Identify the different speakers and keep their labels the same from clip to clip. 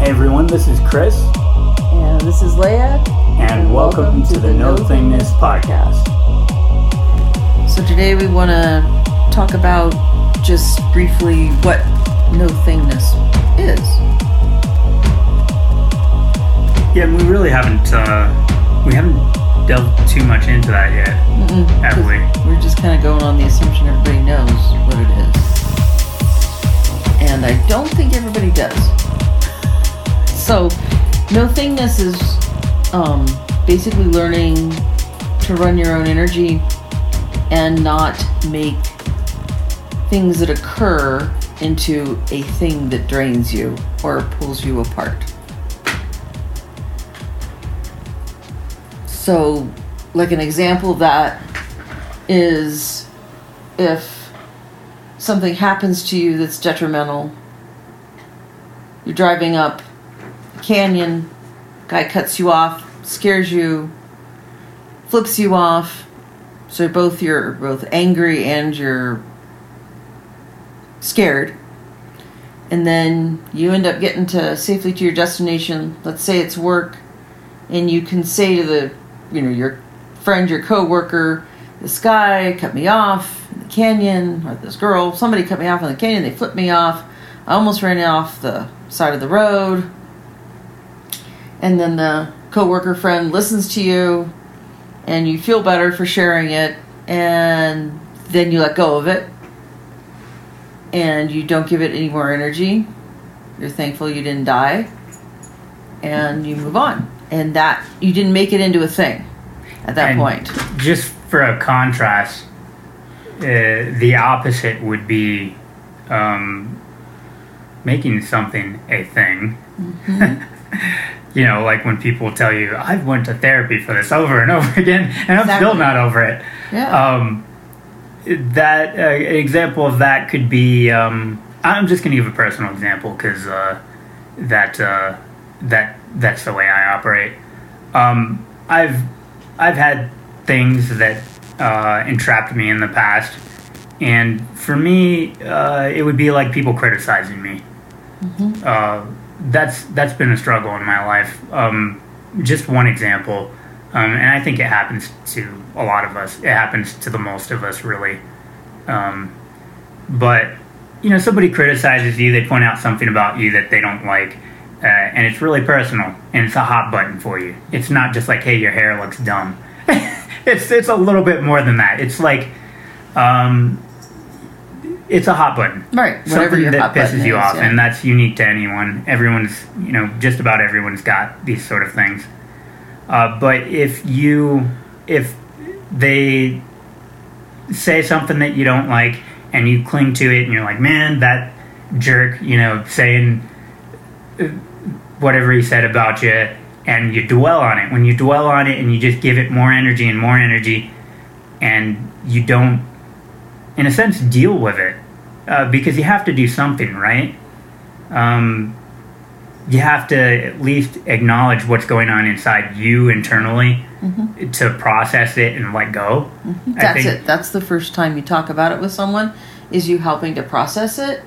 Speaker 1: Hey everyone, this is Chris,
Speaker 2: And this is Leia.
Speaker 1: and welcome, to, the No Thingness podcast.
Speaker 2: So today we want to talk about just briefly what no thingness is.
Speaker 1: Yeah, we really haven't uh, we haven't delved too much into that yet, have we?
Speaker 2: We're just kind of going on the assumption everybody knows what it is. And I don't think everybody does. So, no thingness is um, basically learning to run your own energy and not make things that occur into a thing that drains you or pulls you apart. So, like an example of that is if something happens to you that's detrimental, you're driving up canyon, guy cuts you off, scares you, flips you off, so both you're both angry and you're scared. And then you end up getting to safely to your destination. Let's say it's work, and you can say to the, you know, your friend, your coworker, this guy cut me off in the canyon, or this girl, somebody cut me off in the canyon. They flipped me off. I almost ran off the side of the road. And then the coworker friend listens to you, and you feel better for sharing it, and then you let go of it, and you don't give it any more energy. You're thankful you didn't die, and you move on. And that you didn't make it into a thing at that
Speaker 1: And
Speaker 2: point.
Speaker 1: Just for a contrast, uh, the opposite would be um, making something a thing. you know, like when people tell you, "I've went to therapy for this over and over again, and I'm still not over it."
Speaker 2: Yeah.
Speaker 1: Um, that uh, an example of that could be. Um, I'm just going to give a personal example because uh, that uh, that that's the way I operate. Um, I've I've had things that uh, entrapped me in the past, and for me, uh, it would be like people criticizing me. Uh, that's that's been a struggle in my life. Um, just one example, um, and I think it happens to a lot of us. It happens to the most of us, really. Um, but you know, somebody criticizes you. They point out something about you that they don't like, uh, and it's really personal, and it's a hot button for you. It's not just like, "Hey, your hair looks dumb." it's it's a little bit more than that. It's like, um, it's a hot button
Speaker 2: right. Whatever
Speaker 1: something that pisses you
Speaker 2: is,
Speaker 1: off,
Speaker 2: yeah.
Speaker 1: and that's unique to anyone. Everyone's, you know, just about everyone's got these sort of things. Uh, but if you, if they say something that you don't like, and you cling to it, and you're like, man, that jerk, you know, saying uh, whatever he said about you, and you dwell on it. When you dwell on it, and you just give it more energy and more energy, and you don't in a sense, deal with it uh, because you have to do something, right? Um, you have to at least acknowledge what's going on inside you internally to process it and let go. I
Speaker 2: That's it. That's the first time you talk about it with someone is you helping to process it,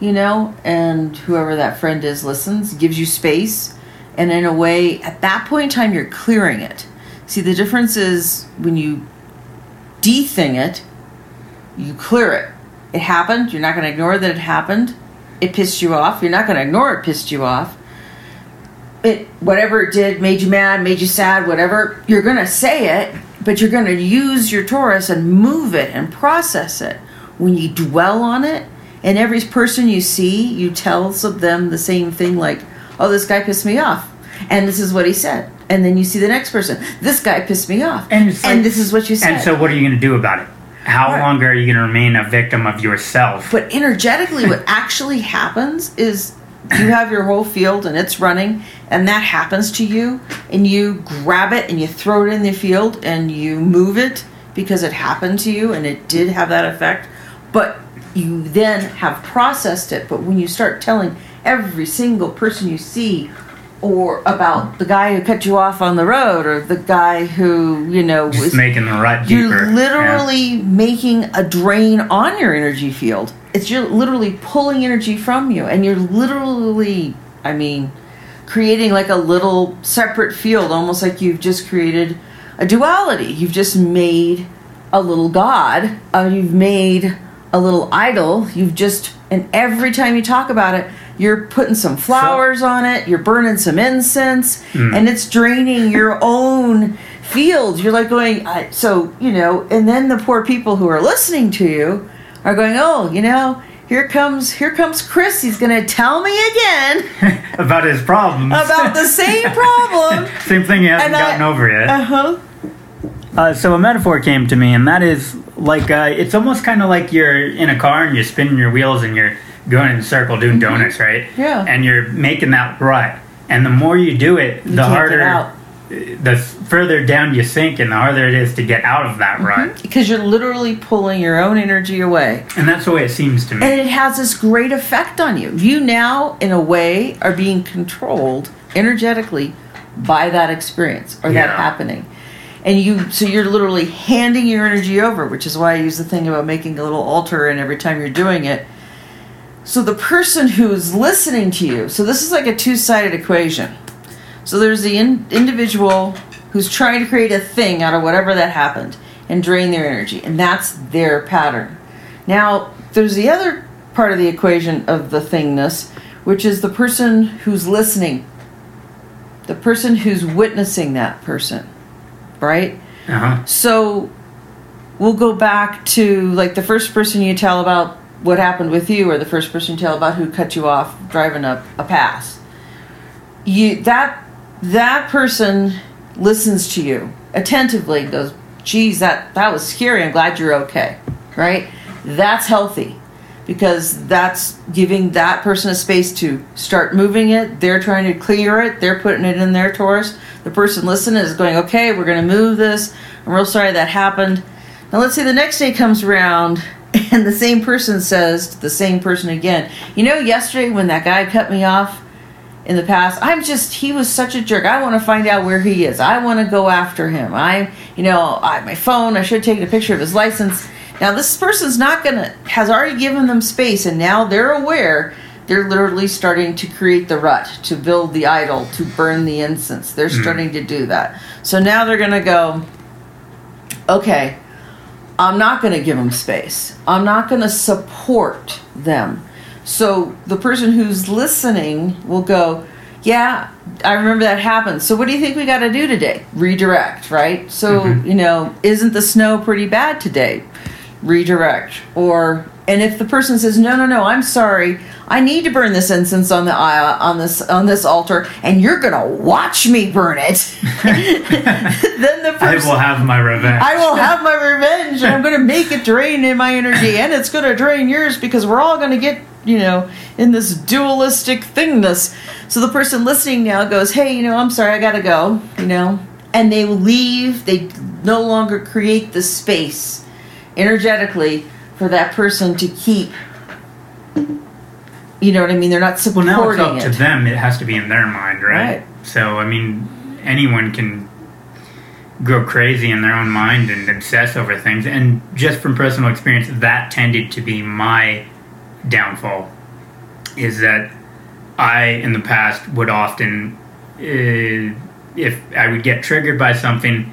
Speaker 2: you know, and whoever that friend is listens, gives you space, and in a way, at that point in time, you're clearing it. See, the difference is when you de-thing it, you clear it. It happened. You're not going to ignore that it happened. It pissed you off. You're not going to ignore it pissed you off. It whatever it did made you mad, made you sad, whatever. You're going to say it, but you're going to use your torus and move it and process it. When you dwell on it, and every person you see, you tell them the same thing like, "Oh, this guy pissed me off." And this is what he said. And then you see the next person. This guy pissed me off.
Speaker 1: And like-
Speaker 2: this is what you said.
Speaker 1: And so, what are you going to do about it? How
Speaker 2: Right.
Speaker 1: long are you going to remain a victim of yourself?
Speaker 2: But energetically, what actually happens is you have your whole field and it's running, and that happens to you, and you grab it and you throw it in the field and you move it because it happened to you and it did have that effect. But you then have processed it. But when you start telling every single person you see, or about the guy who cut you off on the road, or the guy who you know
Speaker 1: Just
Speaker 2: was
Speaker 1: making the rut deeper.
Speaker 2: you're
Speaker 1: yeah.
Speaker 2: literally making a drain on your energy field. It's you're literally pulling energy from you, and you're literally, I mean, creating like a little separate field, almost like you've just created a duality. You've just made a little god. Uh, you've made a little idol. You've just, and every time you talk about it, you're putting some flowers on it, you're burning some incense, and it's draining your own field. You're like going, I, so, you know, and then the poor people who are listening to you are going, oh, you know, here comes here comes Chris. He's going to tell me again
Speaker 1: about his problems.
Speaker 2: about the same problem.
Speaker 1: Same thing he hasn't
Speaker 2: And I-
Speaker 1: gotten over yet.
Speaker 2: Uh huh.
Speaker 1: Uh, so a metaphor came to me, and that is like uh, it's almost kind of like you're in a car and you're spinning your wheels and you're going in a circle doing donuts, right?
Speaker 2: Mm-hmm. Yeah.
Speaker 1: And you're making that rut, and the more you do it,
Speaker 2: You
Speaker 1: the harder, the further down you sink, and the harder it is to get out of that rut.
Speaker 2: Because you're literally pulling your own energy away.
Speaker 1: And that's the way it seems to me.
Speaker 2: And it has this great effect on you. You now, in a way, are being controlled energetically by that experience or that happening. And you, so you're literally handing your energy over, which is why I use the thing about making a little altar and every time you're doing it. So the person who's listening to you, so this is like a two sided equation. So there's the in, individual who's trying to create a thing out of whatever that happened and drain their energy, and that's their pattern. Now, there's the other part of the equation of the thingness, which is the person who's listening, the person who's witnessing that person, right?
Speaker 1: Uh huh.
Speaker 2: So we'll go back to like the first person you tell about what happened with you, or the first person you tell about who cut you off driving up a pass. You that that person listens to you attentively and goes, geez, that, that was scary. I'm glad you're okay. Right? That's healthy because that's giving that person a space to start moving it. They're trying to clear it. They're putting it in their torus. The person listening is going, okay, we're going to move this. I'm real sorry that happened. Now let's say the next day comes around and the same person says to the same person again, you know, yesterday when that guy cut me off, in the past. I'm just he was such a jerk. I want to find out where he is. I want to go after him. I, you know, I my phone. I should have taken a picture of his license. Now this person's not gonna has already given them space, and now they're aware. They're literally starting to create the rut, to build the idol, to burn the incense. They're hmm. starting to do that. So now they're gonna go. Okay, I'm not going to give them space. I'm not going to support them. So the person who's listening will go, Yeah, I remember that happened. So what do you think we got to do today? Redirect, right? So, mm-hmm. you know, isn't the snow pretty bad today? Redirect. Or, and if the person says, No, no, no, I'm sorry. I need to burn this incense on the uh, on this on this altar, and you're gonna watch me burn it. then the
Speaker 1: I
Speaker 2: person
Speaker 1: will have my revenge.
Speaker 2: I will have my revenge and I'm going to make it drain in my energy and it's going to drain yours because we're all going to get, you know, in this dualistic thingness. So the person listening now goes, hey, you know, I'm sorry, I got to go, you know, and they leave. They no longer create the space energetically for that person to keep. You know what I mean? They're not
Speaker 1: well, now it's up
Speaker 2: it.
Speaker 1: to them. It has to be in their mind, right?
Speaker 2: Right.
Speaker 1: So, I mean, anyone can go crazy in their own mind and obsess over things. And just from personal experience, that tended to be my downfall. Is that I, in the past, would often, uh, if I would get triggered by something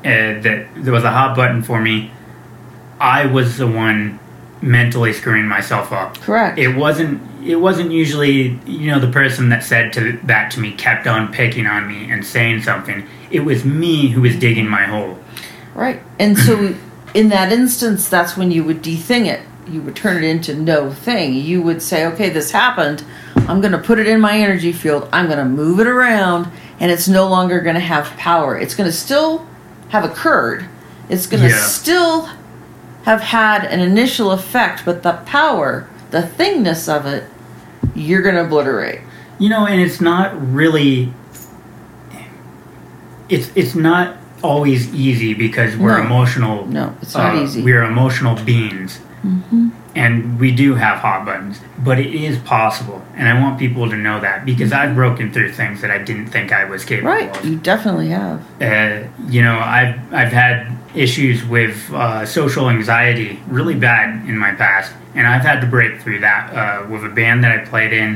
Speaker 1: uh, that there was a hot button for me, I was the one mentally screwing myself up
Speaker 2: Correct.
Speaker 1: it wasn't it wasn't usually you know the person that said to that to me kept on picking on me and saying something it was me who was digging my hole
Speaker 2: Right. And so in that instance, that's when you would de-thing it. You would turn it into no thing. You would say, okay, this happened. I'm going to put it in my energy field. I'm going to move it around, and it's no longer going to have power. It's going to still have occurred. It's going to
Speaker 1: Yeah.
Speaker 2: still have had an initial effect, but the power, the thingness of it, you're going to obliterate.
Speaker 1: you know and it's not really it's it's not always easy because we're
Speaker 2: No.
Speaker 1: emotional
Speaker 2: No, it's not
Speaker 1: uh,
Speaker 2: easy.
Speaker 1: we're emotional beings
Speaker 2: Mm-hmm.
Speaker 1: And we do have hot buttons but it is possible and i want people to know that because i've broken through things that i didn't think i was capable
Speaker 2: Right.
Speaker 1: of Right,
Speaker 2: You definitely have.
Speaker 1: uh, you know, I've I've had issues with uh, social anxiety really bad in my past, and I've had to break through that uh, with a band that I played in.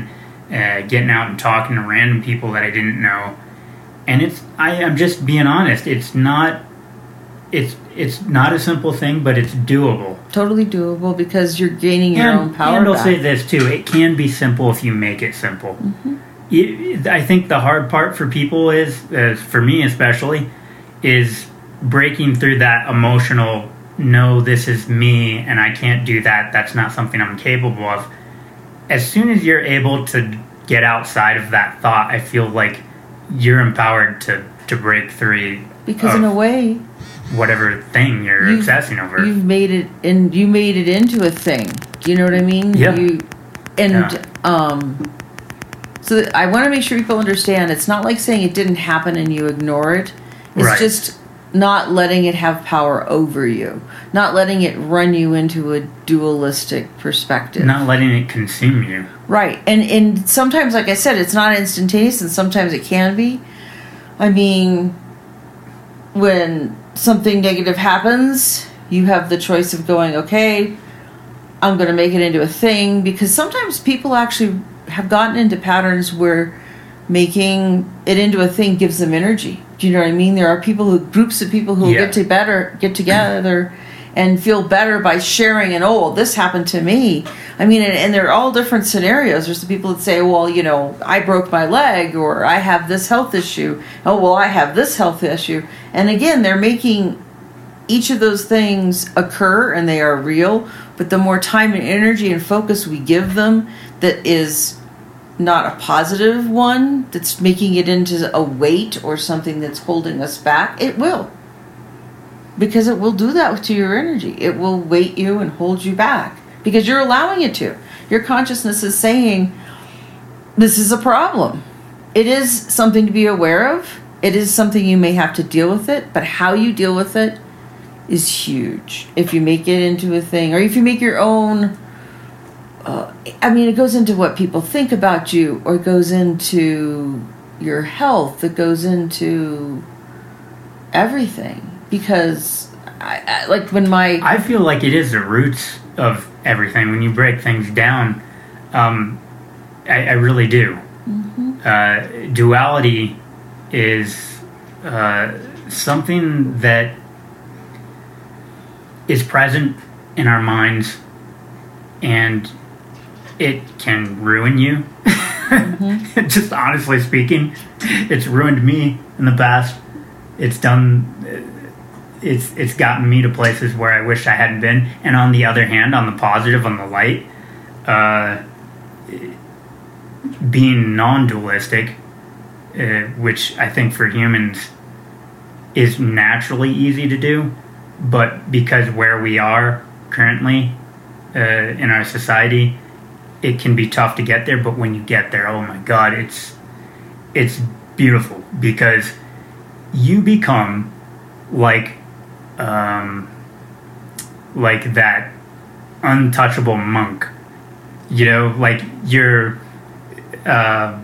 Speaker 1: uh, getting out and talking to random people that I didn't know. And it's I, I'm just being honest. It's not it's it's not a simple thing, but it's doable.
Speaker 2: Totally doable because you're gaining your
Speaker 1: and,
Speaker 2: own power.
Speaker 1: And I'll
Speaker 2: back.
Speaker 1: say this too: it can be simple if you make it simple.
Speaker 2: Mm-hmm.
Speaker 1: It- I think the hard part for people is, is, for me especially, is breaking through that emotional. No, this is me, and I can't do that. That's not something I'm capable of. As soon as you're able to get outside of that thought, I feel like you're empowered to to break through
Speaker 2: because
Speaker 1: of
Speaker 2: in a way,
Speaker 1: whatever thing you're
Speaker 2: You've-
Speaker 1: obsessing over.
Speaker 2: you've made it and you made it into a thing. Do you know what I mean?
Speaker 1: Yeah.
Speaker 2: You and
Speaker 1: Yeah.
Speaker 2: um so I want to make sure people understand it's not like saying it didn't happen and you ignore it. It's
Speaker 1: Right.
Speaker 2: just not letting it have power over you. Not letting it run you into a dualistic perspective.
Speaker 1: not letting it consume you.
Speaker 2: Right. And and sometimes like I said, it's not instantaneous and sometimes it can be. I mean when something negative happens, you have the choice of going, okay, I'm going to make it into a thing because sometimes people actually have gotten into patterns where making it into a thing gives them energy. Do you know what I mean? There are people who groups of people who
Speaker 1: Yeah.
Speaker 2: get to better get together and feel better by sharing and oh this happened to me. I mean and, and they're all different scenarios. There's the people that say, well, you know, I broke my leg or I have this health issue. Oh well I have this health issue. And again, they're making each of those things occur and they are real, but the more time and energy and focus we give them that is not a positive one that's making it into a weight or something that's holding us back, it will. Because it will do that to your energy. It will weight you and hold you back because you're allowing it to. Your consciousness is saying, this is a problem. It is something to be aware of. It is something you may have to deal with it, but how you deal with it is huge. If you make it into a thing, or if you make your own, uh, I mean, it goes into what people think about you, or it goes into your health, it goes into everything. Because, I, I, like, when my.
Speaker 1: I feel like it is the roots of everything. When you break things down, um, I, I really do. Uh, duality is uh, something that is present in our minds, and it can ruin you. Just honestly speaking, it's ruined me in the past. It's done it's it's gotten me to places where I wish I hadn't been. And on the other hand, on the positive, on the light, uh, being non-dualistic, uh, which I think for humans is naturally easy to do, but because where we are currently uh, in our society, it can be tough to get there. But when you get there, oh my God, it's it's beautiful because you become like um, like that untouchable monk. You know, like you're uh,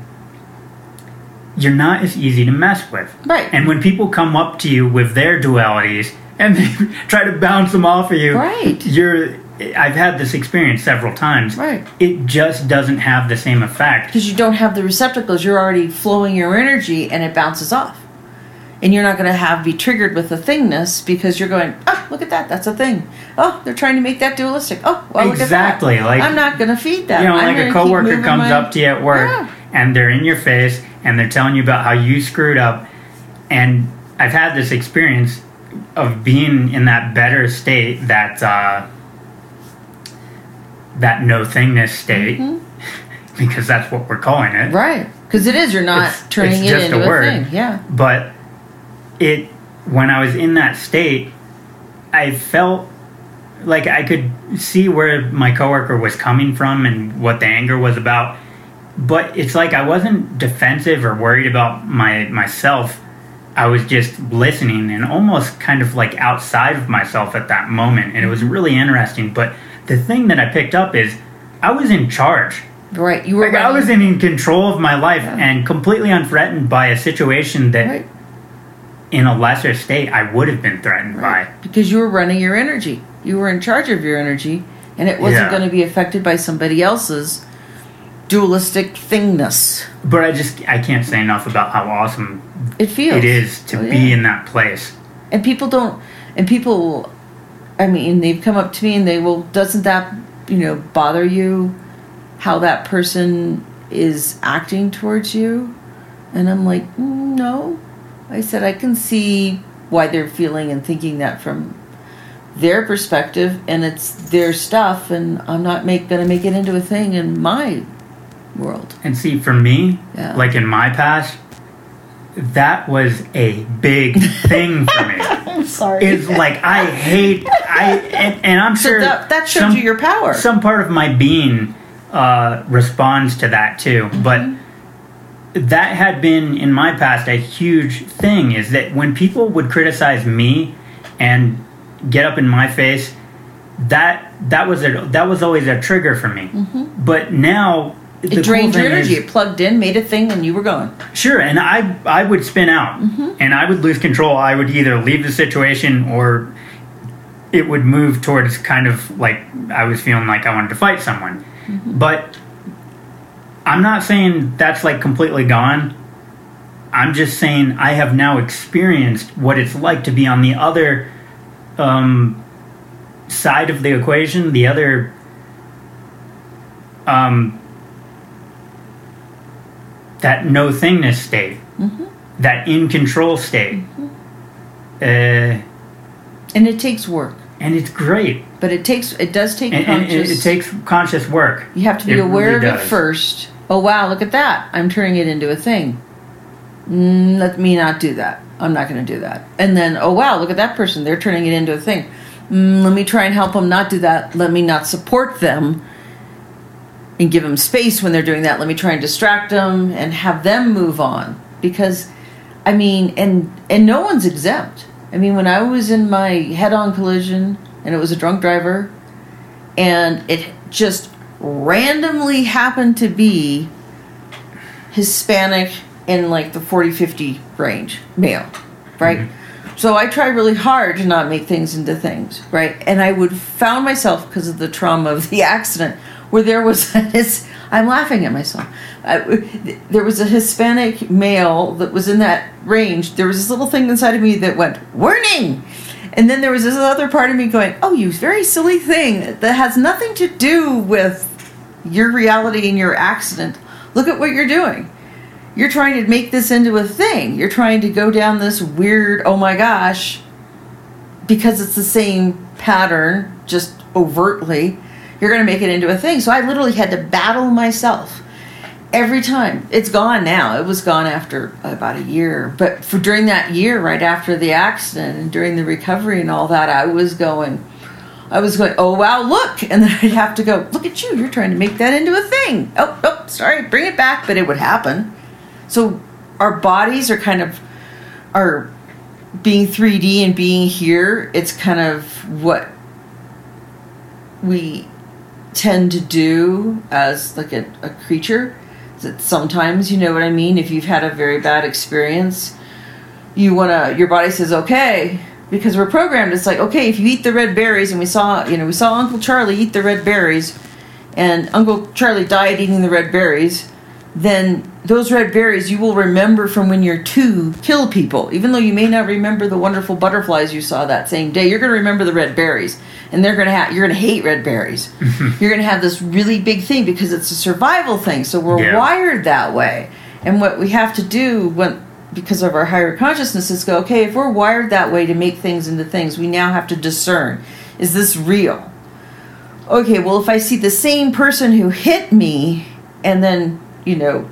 Speaker 1: you're not as easy to mess with.
Speaker 2: Right.
Speaker 1: And when people come up to you with their dualities and they try to bounce them off of you,
Speaker 2: Right.
Speaker 1: You're. I've had this experience several times.
Speaker 2: Right.
Speaker 1: It just doesn't have the same effect.
Speaker 2: because you don't have the receptacles you're already flowing your energy and it bounces off and you're not going to have be triggered with the thingness because you're going oh look at that that's a thing oh they're trying to make that dualistic oh well
Speaker 1: Exactly, like-
Speaker 2: i'm not going to feed that
Speaker 1: you know,
Speaker 2: I'm
Speaker 1: like a coworker comes
Speaker 2: my-
Speaker 1: up to you at work
Speaker 2: Yeah.
Speaker 1: and they're in your face and they're telling you about how you screwed up. And I've had this experience of being in that better state, that uh, that no thingness state, because that's what we're calling it.
Speaker 2: right because it is you're not
Speaker 1: It's-
Speaker 2: turning
Speaker 1: it's
Speaker 2: it into
Speaker 1: a
Speaker 2: a,
Speaker 1: word.
Speaker 2: thing yeah
Speaker 1: But it, when I was in that state, I felt like I could see where my coworker was coming from and what the anger was about. But it's like I wasn't defensive or worried about my myself. I was just listening and almost kind of like outside of myself at that moment, and it was mm-hmm. really interesting. But the thing that I picked up is I was in charge.
Speaker 2: right you were
Speaker 1: Like I was in control of my life
Speaker 2: Yeah.
Speaker 1: and completely unthreatened by a situation that
Speaker 2: right,
Speaker 1: in a lesser state I would have been threatened
Speaker 2: right. because you were running your energy you were in charge of your energy and it wasn't
Speaker 1: Yeah.
Speaker 2: going to be affected by somebody else's dualistic thingness.
Speaker 1: But I just I can't say enough about how awesome
Speaker 2: It feels.
Speaker 1: it is to
Speaker 2: Oh,
Speaker 1: be in that place.
Speaker 2: and people don't and people i mean they've come up to me and they will doesn't that you know bother you how that person is acting towards you and i'm like "Mm, no i said i can see why they're feeling and thinking that from their perspective and it's their stuff and i'm not make gonna make it into a thing in my world
Speaker 1: And see, for me,
Speaker 2: Yeah.
Speaker 1: like in my past, that was a big thing for me.
Speaker 2: i'm sorry
Speaker 1: It's like I hate I and, and I'm
Speaker 2: so
Speaker 1: sure
Speaker 2: that, that showed
Speaker 1: some-
Speaker 2: you your power
Speaker 1: some part of my being uh, responds to that too. But that had been in my past a huge thing. Is that when people would criticize me and get up in my face, that that was a that was always a trigger for me. But now.
Speaker 2: Mm-hmm. it drained your energy it plugged in made a thing and you were going
Speaker 1: Sure, and I I would spin out, and I would lose control. I would either leave the situation or it would move towards kind of like I was feeling like I wanted to fight someone. But I'm not saying that's like completely gone. I'm just saying I have now experienced what it's like to be on the other um, side of the equation, the other um, that no thingness state, that in control state. Uh,
Speaker 2: and it takes work
Speaker 1: and it's great.
Speaker 2: but it takes it does take
Speaker 1: And, and it,
Speaker 2: conscious
Speaker 1: it takes conscious work.
Speaker 2: you have to be
Speaker 1: It
Speaker 2: aware
Speaker 1: really
Speaker 2: of it first oh wow look at that. I'm turning it into a thing. Mm, let me not do that. I'm not going to do that. And then oh wow look at that person. They're turning it into a thing. Mm, let me try and help them not do that. Let me not support them and give them space when they're doing that. Let me try and distract them and have them move on. Because i mean and and no one's exempt. I mean when i was in my head-on collision and it was a drunk driver and it just randomly happened to be hispanic in like the 40 50 range male right? Mm-hmm. So i tried really hard to not make things into things right? And i would found myself because of the trauma of the accident where there was this i'm laughing at myself. I, there was a hispanic male that was in that range. There was this little thing inside of me that went warning and then there was this other part of me going oh you very silly thing that has nothing to do with your reality and your accident look at what you're doing you're trying to make this into a thing. You're trying to go down this weird, oh my gosh, because it's the same pattern, just overtly, you're going to make it into a thing. So I literally had to battle myself every time. It's gone now. It was gone after uh, about a year. But for during that year, right after the accident and during the recovery and all that, I was going, I was going, oh wow, look. And then I'd have to go, look at you, you're trying to make that into a thing. Oh, oh, sorry, bring it back. But it would happen. So our bodies are kind of are being 3D and being here. It's kind of what we tend to do as like a, a creature. Sometimes, you know what I mean. If you've had a very bad experience, you wanna your body says okay because we're programmed. It's like okay, if you eat the red berries, and we saw you know we saw Uncle Charlie eat the red berries, and Uncle Charlie died eating the red berries then those red berries you will remember from when you're two kill people. Even though you may not remember the wonderful butterflies you saw that same day, you're going to remember the red berries, and they're going to have you're going to hate red berries. you're going to have this really big thing because it's a survival thing. So we're
Speaker 1: Yeah.
Speaker 2: wired that way, and what we have to do when because of our higher consciousness is go okay if we're wired that way to make things into things we now have to discern is this real okay, well, if I see the same person who hit me and then, you know,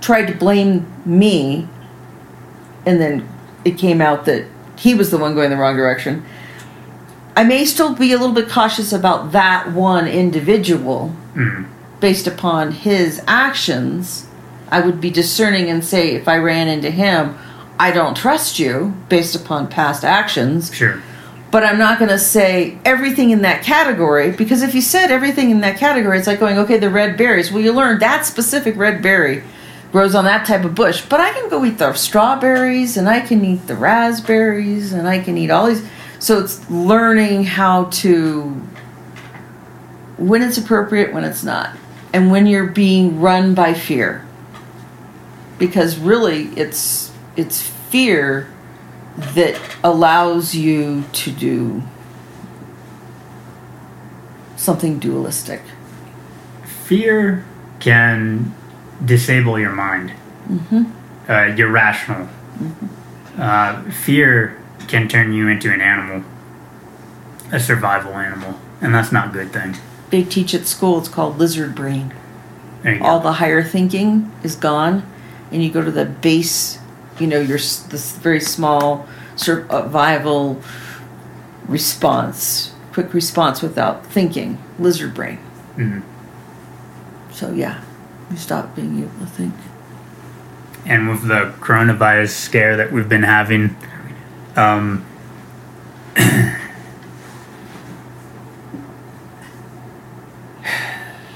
Speaker 2: tried to blame me, and then it came out that he was the one going the wrong direction, I may still be a little bit cautious about that one individual
Speaker 1: Mm.
Speaker 2: based upon his actions. I would be discerning and say, if I ran into him, I don't trust you based upon past actions
Speaker 1: Sure.
Speaker 2: But I'm not going to say everything in that category because if you said everything in that category, it's like going, okay, the red berries. Well, you learn that specific red berry grows on that type of bush, but I can go eat the strawberries and I can eat the raspberries and I can eat all these. So it's learning how to when it's appropriate, when it's not. and when you're being run by fear. Because really it's it's fear that allows you to do something dualistic.
Speaker 1: Fear can disable your mind.
Speaker 2: Mm-hmm.
Speaker 1: Uh, you're rational. Uh, fear can turn you into an animal, a survival animal, and that's not a good thing.
Speaker 2: They teach at school. It's called lizard brain.
Speaker 1: You go.
Speaker 2: All the higher thinking is gone, and you go to the base. You know, your this very small survival response, quick response without thinking, lizard brain.
Speaker 1: Mhm.
Speaker 2: So yeah, you stop being able to think.
Speaker 1: and with the coronavirus scare that we've been having, um,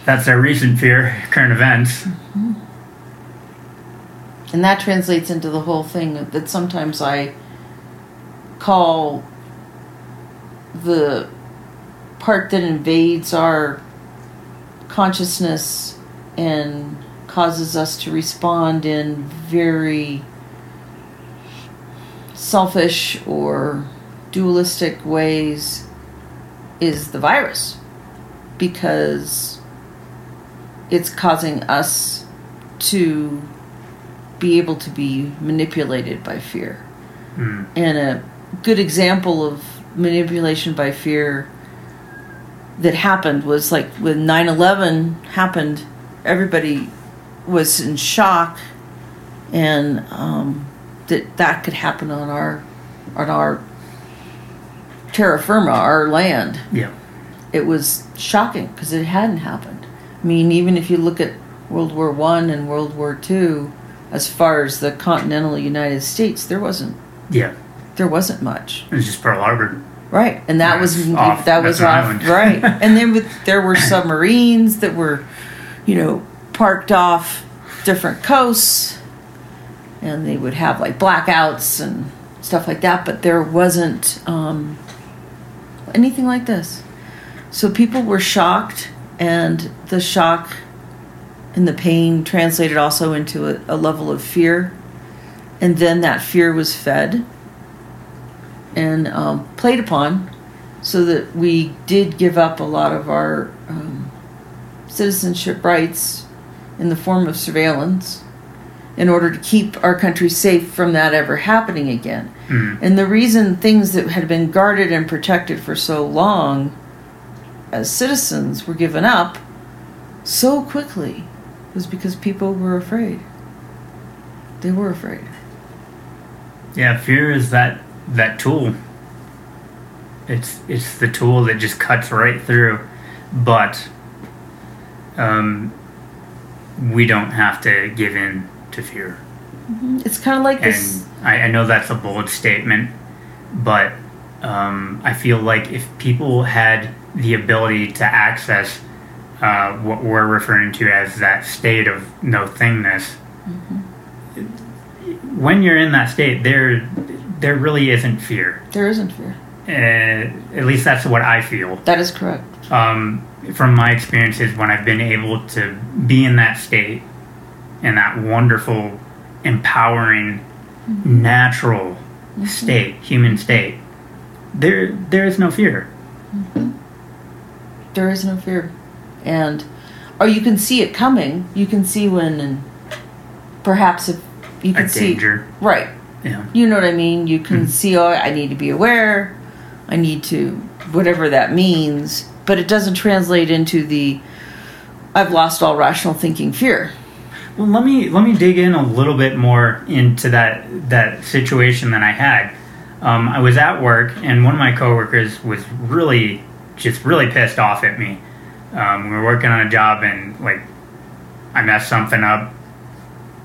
Speaker 1: that's our recent fear, current events.
Speaker 2: And that translates into the whole thing that sometimes I call the part that invades our consciousness and causes us to respond in very selfish or dualistic ways is the virus. Because it's causing us to be able to be manipulated by fear.
Speaker 1: Mm.
Speaker 2: And a good example of manipulation by fear that happened was like when 9 11 happened, everybody was in shock, and um, that that could happen on our on our terra firma, our land.
Speaker 1: Yeah.
Speaker 2: It was shocking because it hadn't happened. I mean, even if you look at World War One and World War Two, as far as the continental United States, there wasn't
Speaker 1: Yeah.
Speaker 2: there wasn't much.
Speaker 1: It was just Pearl Harbor.
Speaker 2: Right, and that was
Speaker 1: off-
Speaker 2: that was off
Speaker 1: island.
Speaker 2: right, and then with, there were submarines that were, you know, parked off different coasts, and they would have like blackouts and stuff like that. But there wasn't um, anything like this, so people were shocked, and the shock and the pain translated also into a, a level of fear, and then that fear was fed and um, played upon so that we did give up a lot of our um, citizenship rights in the form of surveillance in order to keep our country safe from that ever happening again.
Speaker 1: Mm.
Speaker 2: And the reason things that had been guarded and protected for so long as citizens were given up so quickly was because people were afraid. They were afraid.
Speaker 1: Yeah, fear is that that tool. It's it's the tool that just cuts right through, but um, we don't have to give in to fear.
Speaker 2: It's kind of like this.
Speaker 1: I, I know that's a bold statement, but um, I feel like if people had the ability to access uh, what we're referring to as that state of no thingness, when you're in that state, there there really isn't fear.
Speaker 2: There isn't fear.
Speaker 1: Uh, at least that's what I feel.
Speaker 2: That is correct.
Speaker 1: Um, from my experiences, when I've been able to be in that state, in that wonderful, empowering, natural state, human state, there there is no fear.
Speaker 2: There is no fear. And, or you can see it coming. You can see when, and perhaps if you can
Speaker 1: A
Speaker 2: see.
Speaker 1: danger.
Speaker 2: Right.
Speaker 1: Yeah.
Speaker 2: You know what I mean? You can
Speaker 1: Mhm.
Speaker 2: see, oh, I need to be aware. I need to, whatever that means. But it doesn't translate into the, I've lost all rational thinking fear.
Speaker 1: Well, let me let me dig in a little bit more into that that situation that I had. Um, I was at work, and one of my coworkers was really just really pissed off at me. Um, we were working on a job, and like I messed something up.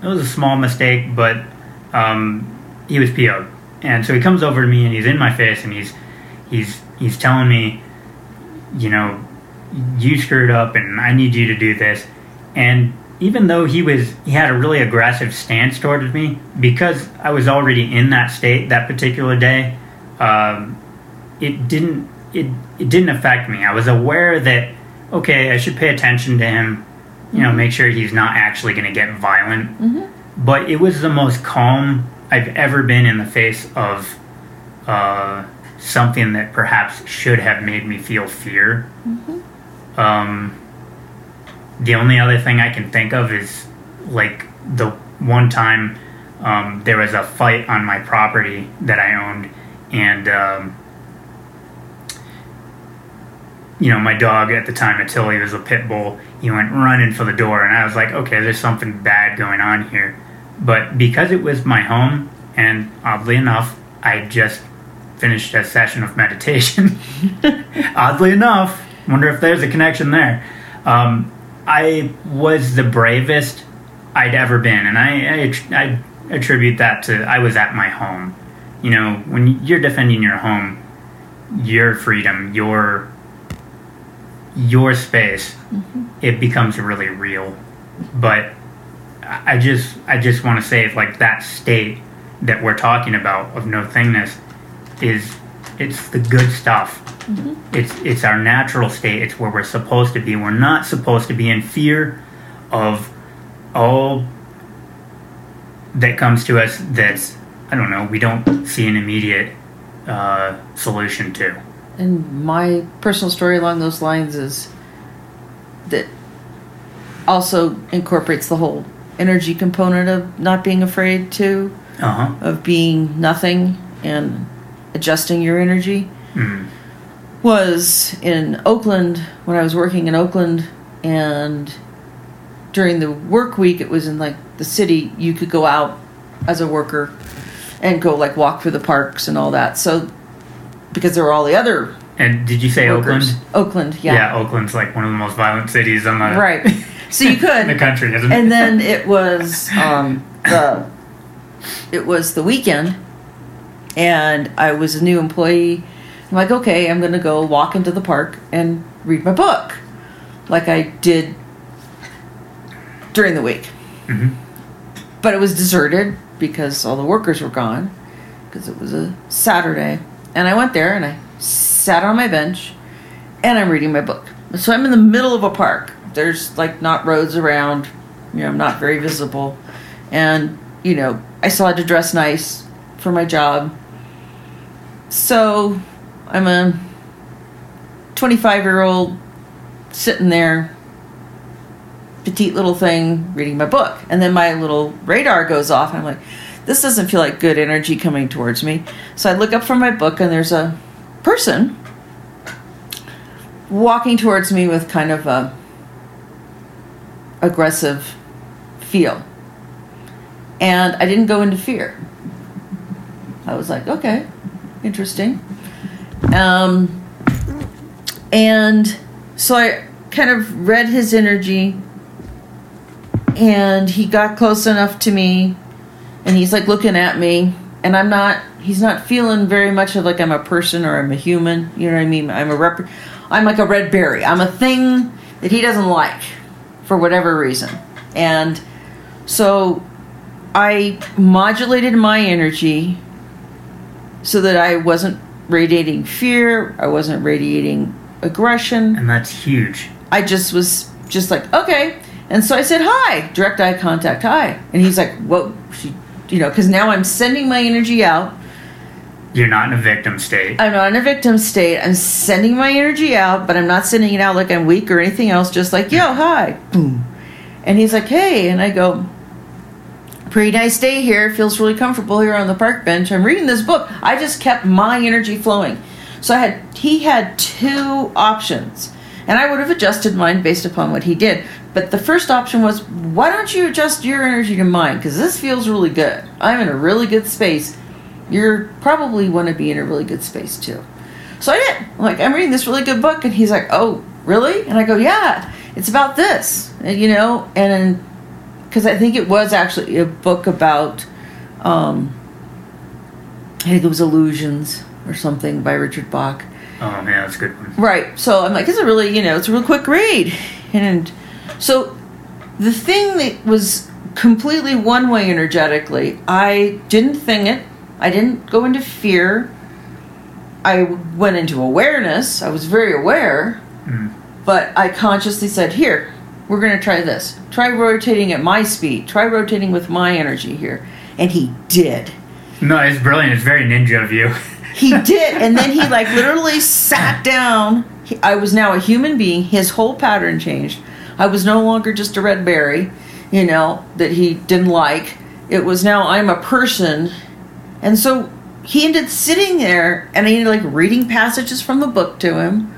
Speaker 1: It was a small mistake, but um, he was PO'd, and so he comes over to me and he's in my face, and he's he's he's telling me, you know, you screwed up, and I need you to do this, and even though he was he had a really aggressive stance towards me because I was already in that state that particular day, um, it didn't it it didn't affect me. I was aware that okay, I should pay attention to him, You know, make sure he's not actually going to get violent.
Speaker 2: Mhm.
Speaker 1: But it was the most calm I've ever been in the face of uh, something that perhaps should have made me feel fear. Um, the only other thing I can think of is like the one time um, there was a fight on my property that I owned, and um, you know my dog at the time, Attila, was a pit bull. He went running for the door, and I was like, okay, there's something bad going on here. But because it was my home, and oddly enough, I just finished a session of meditation. oddly enough, wonder if there's a connection there. Um, I was the bravest I'd ever been, and I, I, I attribute that to I was at my home. You know, when you're defending your home, your freedom, your your space, it becomes really real. But I just I just want to say if like that state that we're talking about of no thingness is it's the good stuff. It's it's our natural state. It's where we're supposed to be. We're not supposed to be in fear of all that comes to us that's I don't know, we don't see an immediate uh, solution to.
Speaker 2: And my personal story along those lines is that also incorporates the whole energy component of not being afraid to,
Speaker 1: Uh huh.
Speaker 2: of being nothing and adjusting your energy.
Speaker 1: Mm.
Speaker 2: Was in Oakland when I was working in Oakland, and during the work week, it was in like the city, you could go out as a worker and go like walk through the parks and all that. So, because there were all the other
Speaker 1: And did you say
Speaker 2: workers.
Speaker 1: Oakland?
Speaker 2: Oakland, yeah.
Speaker 1: Yeah, Oakland's like one of the most violent cities on the
Speaker 2: Right. So you could
Speaker 1: in the country, isn't it?
Speaker 2: and then it was um, the it was the weekend, and I was a new employee. I'm like, okay, I'm gonna go walk into the park and read my book, like I did during the week.
Speaker 1: Mhm.
Speaker 2: But it was deserted because all the workers were gone because it was a Saturday. And I went there and I sat on my bench and I'm reading my book. So I'm in the middle of a park. There's like not roads around, you know, I'm not very visible. And, you know, I still had to dress nice for my job. So I'm a 25 year old sitting there petite little thing reading my book. And then my little radar goes off, and I'm like, this doesn't feel like good energy coming towards me. So I look up from my book, and there's a person walking towards me with kind of a aggressive feel. And I didn't go into fear. I was like, okay, interesting. Um, and so I kind of read his energy and he got close enough to me and he's like looking at me and i'm not he's not feeling very much of like i'm a person or i'm a human you know what i mean i'm a rep i'm like a red berry i'm a thing that he doesn't like for whatever reason and so i modulated my energy so that i wasn't radiating fear i wasn't radiating aggression
Speaker 1: and that's huge.
Speaker 2: I just was just like, okay. And so I said, hi, direct eye contact, hi. And he's like, what? She, you know, because now I'm sending my energy out.
Speaker 1: You're not in a victim state.
Speaker 2: I'm not in a victim state. I'm sending my energy out, but I'm not sending it out like I'm weak or anything else, just like, yo, hi. Boom. And he's like, hey. And I go, pretty nice day here. Feels really comfortable here on the park bench. I'm reading this book. I just kept my energy flowing. So I had, he had two options. And I would have adjusted mine based upon what he did. But the first option was, why don't you adjust your energy to mine? Because this feels really good. I'm in a really good space. You're probably want to be in a really good space too. So I did. I'm like, I'm reading this really good book. And he's like, oh, really? And I go, yeah, it's about this. And, you know, and because I think it was actually a book about, um, I think it was Illusions or something by Richard Bach.
Speaker 1: Oh man, that's a good one.
Speaker 2: Right. So I'm like, it's a really, you know, it's a real quick read. And so the thing that was completely one way energetically, I didn't thing it. I didn't go into fear. I went into awareness. I was very aware.
Speaker 1: Mm.
Speaker 2: But I consciously said, here, we're going to try this. Try rotating at my speed. Try rotating with my energy here. And he did.
Speaker 1: No, it's brilliant. It's very ninja of you.
Speaker 2: He did. And then he, like, literally sat down. He, I was now a human being. His whole pattern changed. I was no longer just a red berry, you know, that he didn't like. It was now I'm a person. And so he ended sitting there and I ended like reading passages from the book to him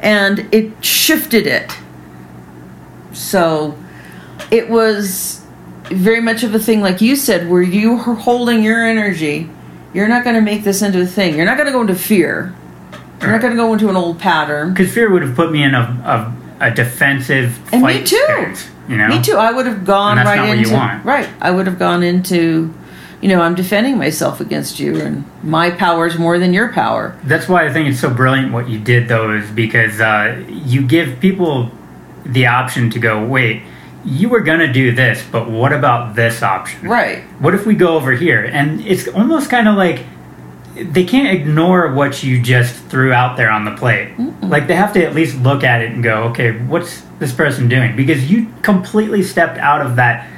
Speaker 2: and it shifted it. So it was very much of a thing, like you said, where you are holding your energy. You're not going to make this into a thing. You're not going to go into fear. You're not going to go into an old pattern.
Speaker 1: Because fear would have put me in a, a, a defensive
Speaker 2: And me too.
Speaker 1: you know?
Speaker 2: Me too. I would have gone right
Speaker 1: not what you
Speaker 2: into
Speaker 1: want.
Speaker 2: right. I would have gone into, you know, I'm defending myself against you, and my power is more than your power.
Speaker 1: That's why I think it's so brilliant what you did, though, is because uh, you give people the option to go, wait, you were going to do this, but what about this option?
Speaker 2: Right.
Speaker 1: What if we go over here? And it's almost kind of like they can't ignore what you just threw out there on the plate. Like they have to at least look at it and go, okay, what's this person doing? Because you completely stepped out of that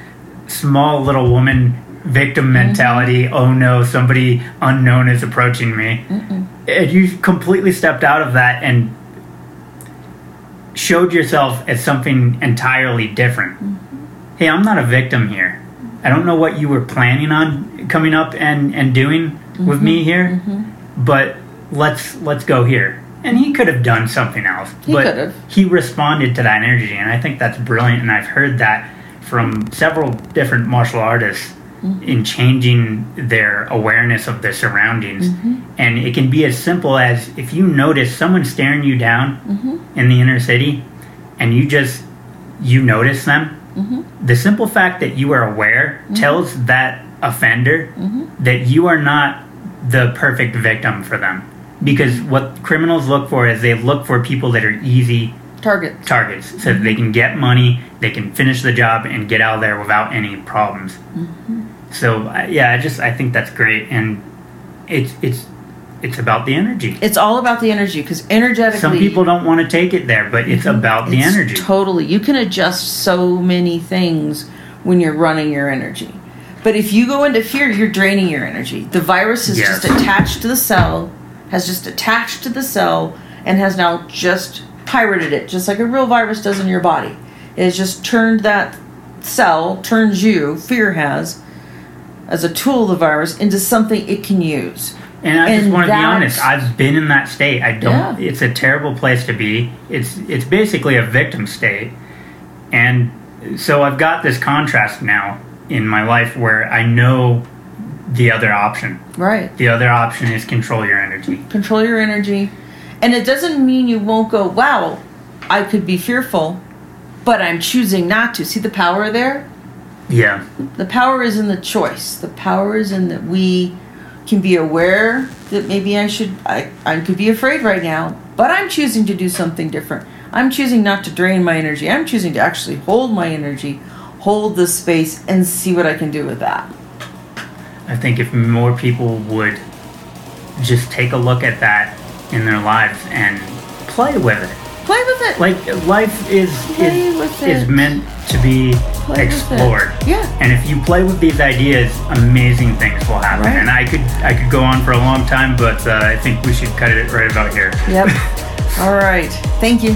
Speaker 1: small little woman victim mm-hmm. mentality. Oh no, somebody unknown is approaching me. And you completely stepped out of that and showed yourself as something entirely different. Mm-hmm. Hey, I'm not a victim here. I don't know what you were planning on coming up and, and doing with me mm-hmm. here, mm-hmm. but let's let's go here. And he could have done something else,
Speaker 2: He
Speaker 1: but
Speaker 2: could have.
Speaker 1: he responded to that energy, and I think that's brilliant. And I've heard that from several different martial artists in changing their awareness of their surroundings. Mm-hmm. And it can be as simple as if you notice someone staring you down mm-hmm. in the inner city, and you just you notice them. Mm-hmm. The simple fact that you are aware tells that offender that you are not the perfect victim for them. Because what criminals look for is they look for people that are easy
Speaker 2: Target.
Speaker 1: targets so that they can get money, they can finish the job and get out of there without any problems. So yeah, I just I think that's great, and it's it's it's about the energy.
Speaker 2: It's all about the energy because energetically,
Speaker 1: Some people don't want to take it there, but it's mm-hmm. about the
Speaker 2: it's
Speaker 1: energy.
Speaker 2: Totally, you can adjust so many things when you're running your energy. But if you go into fear, you're draining your energy. The virus is
Speaker 1: Yes.
Speaker 2: just attached to the cell, has just attached to the cell, and has now just pirated it, just like a real virus does in your body. It has just turned that cell, turns you, fear has, as a tool of the virus, into something it can use.
Speaker 1: And I just
Speaker 2: And
Speaker 1: want to be honest. I've been in that state. I don't.
Speaker 2: Yeah.
Speaker 1: It's a terrible place to be. It's it's basically a victim state, and so I've got this contrast now in my life where I know the other option.
Speaker 2: Right.
Speaker 1: The other option is control your energy.
Speaker 2: control your energy and it doesn't mean you won't go wow i could be fearful but i'm choosing not to see the power there
Speaker 1: Yeah,
Speaker 2: the power is in the choice. The power is in that we can be aware that maybe i should i, I could be afraid right now but i'm choosing to do something different. I'm choosing not to drain my energy. I'm choosing to actually hold my energy hold the space and see what i can do with that.
Speaker 1: I think if more people would just take a look at that in their lives and play with it.
Speaker 2: Play with it
Speaker 1: Like life is
Speaker 2: Play
Speaker 1: is,
Speaker 2: with
Speaker 1: is meant to be
Speaker 2: Play with it.
Speaker 1: explored.
Speaker 2: yeah
Speaker 1: And if you play with these ideas, amazing things will happen.
Speaker 2: Right.
Speaker 1: And I could I could go on for a long time, but uh, I think we should cut it right about here.
Speaker 2: yep all right thank you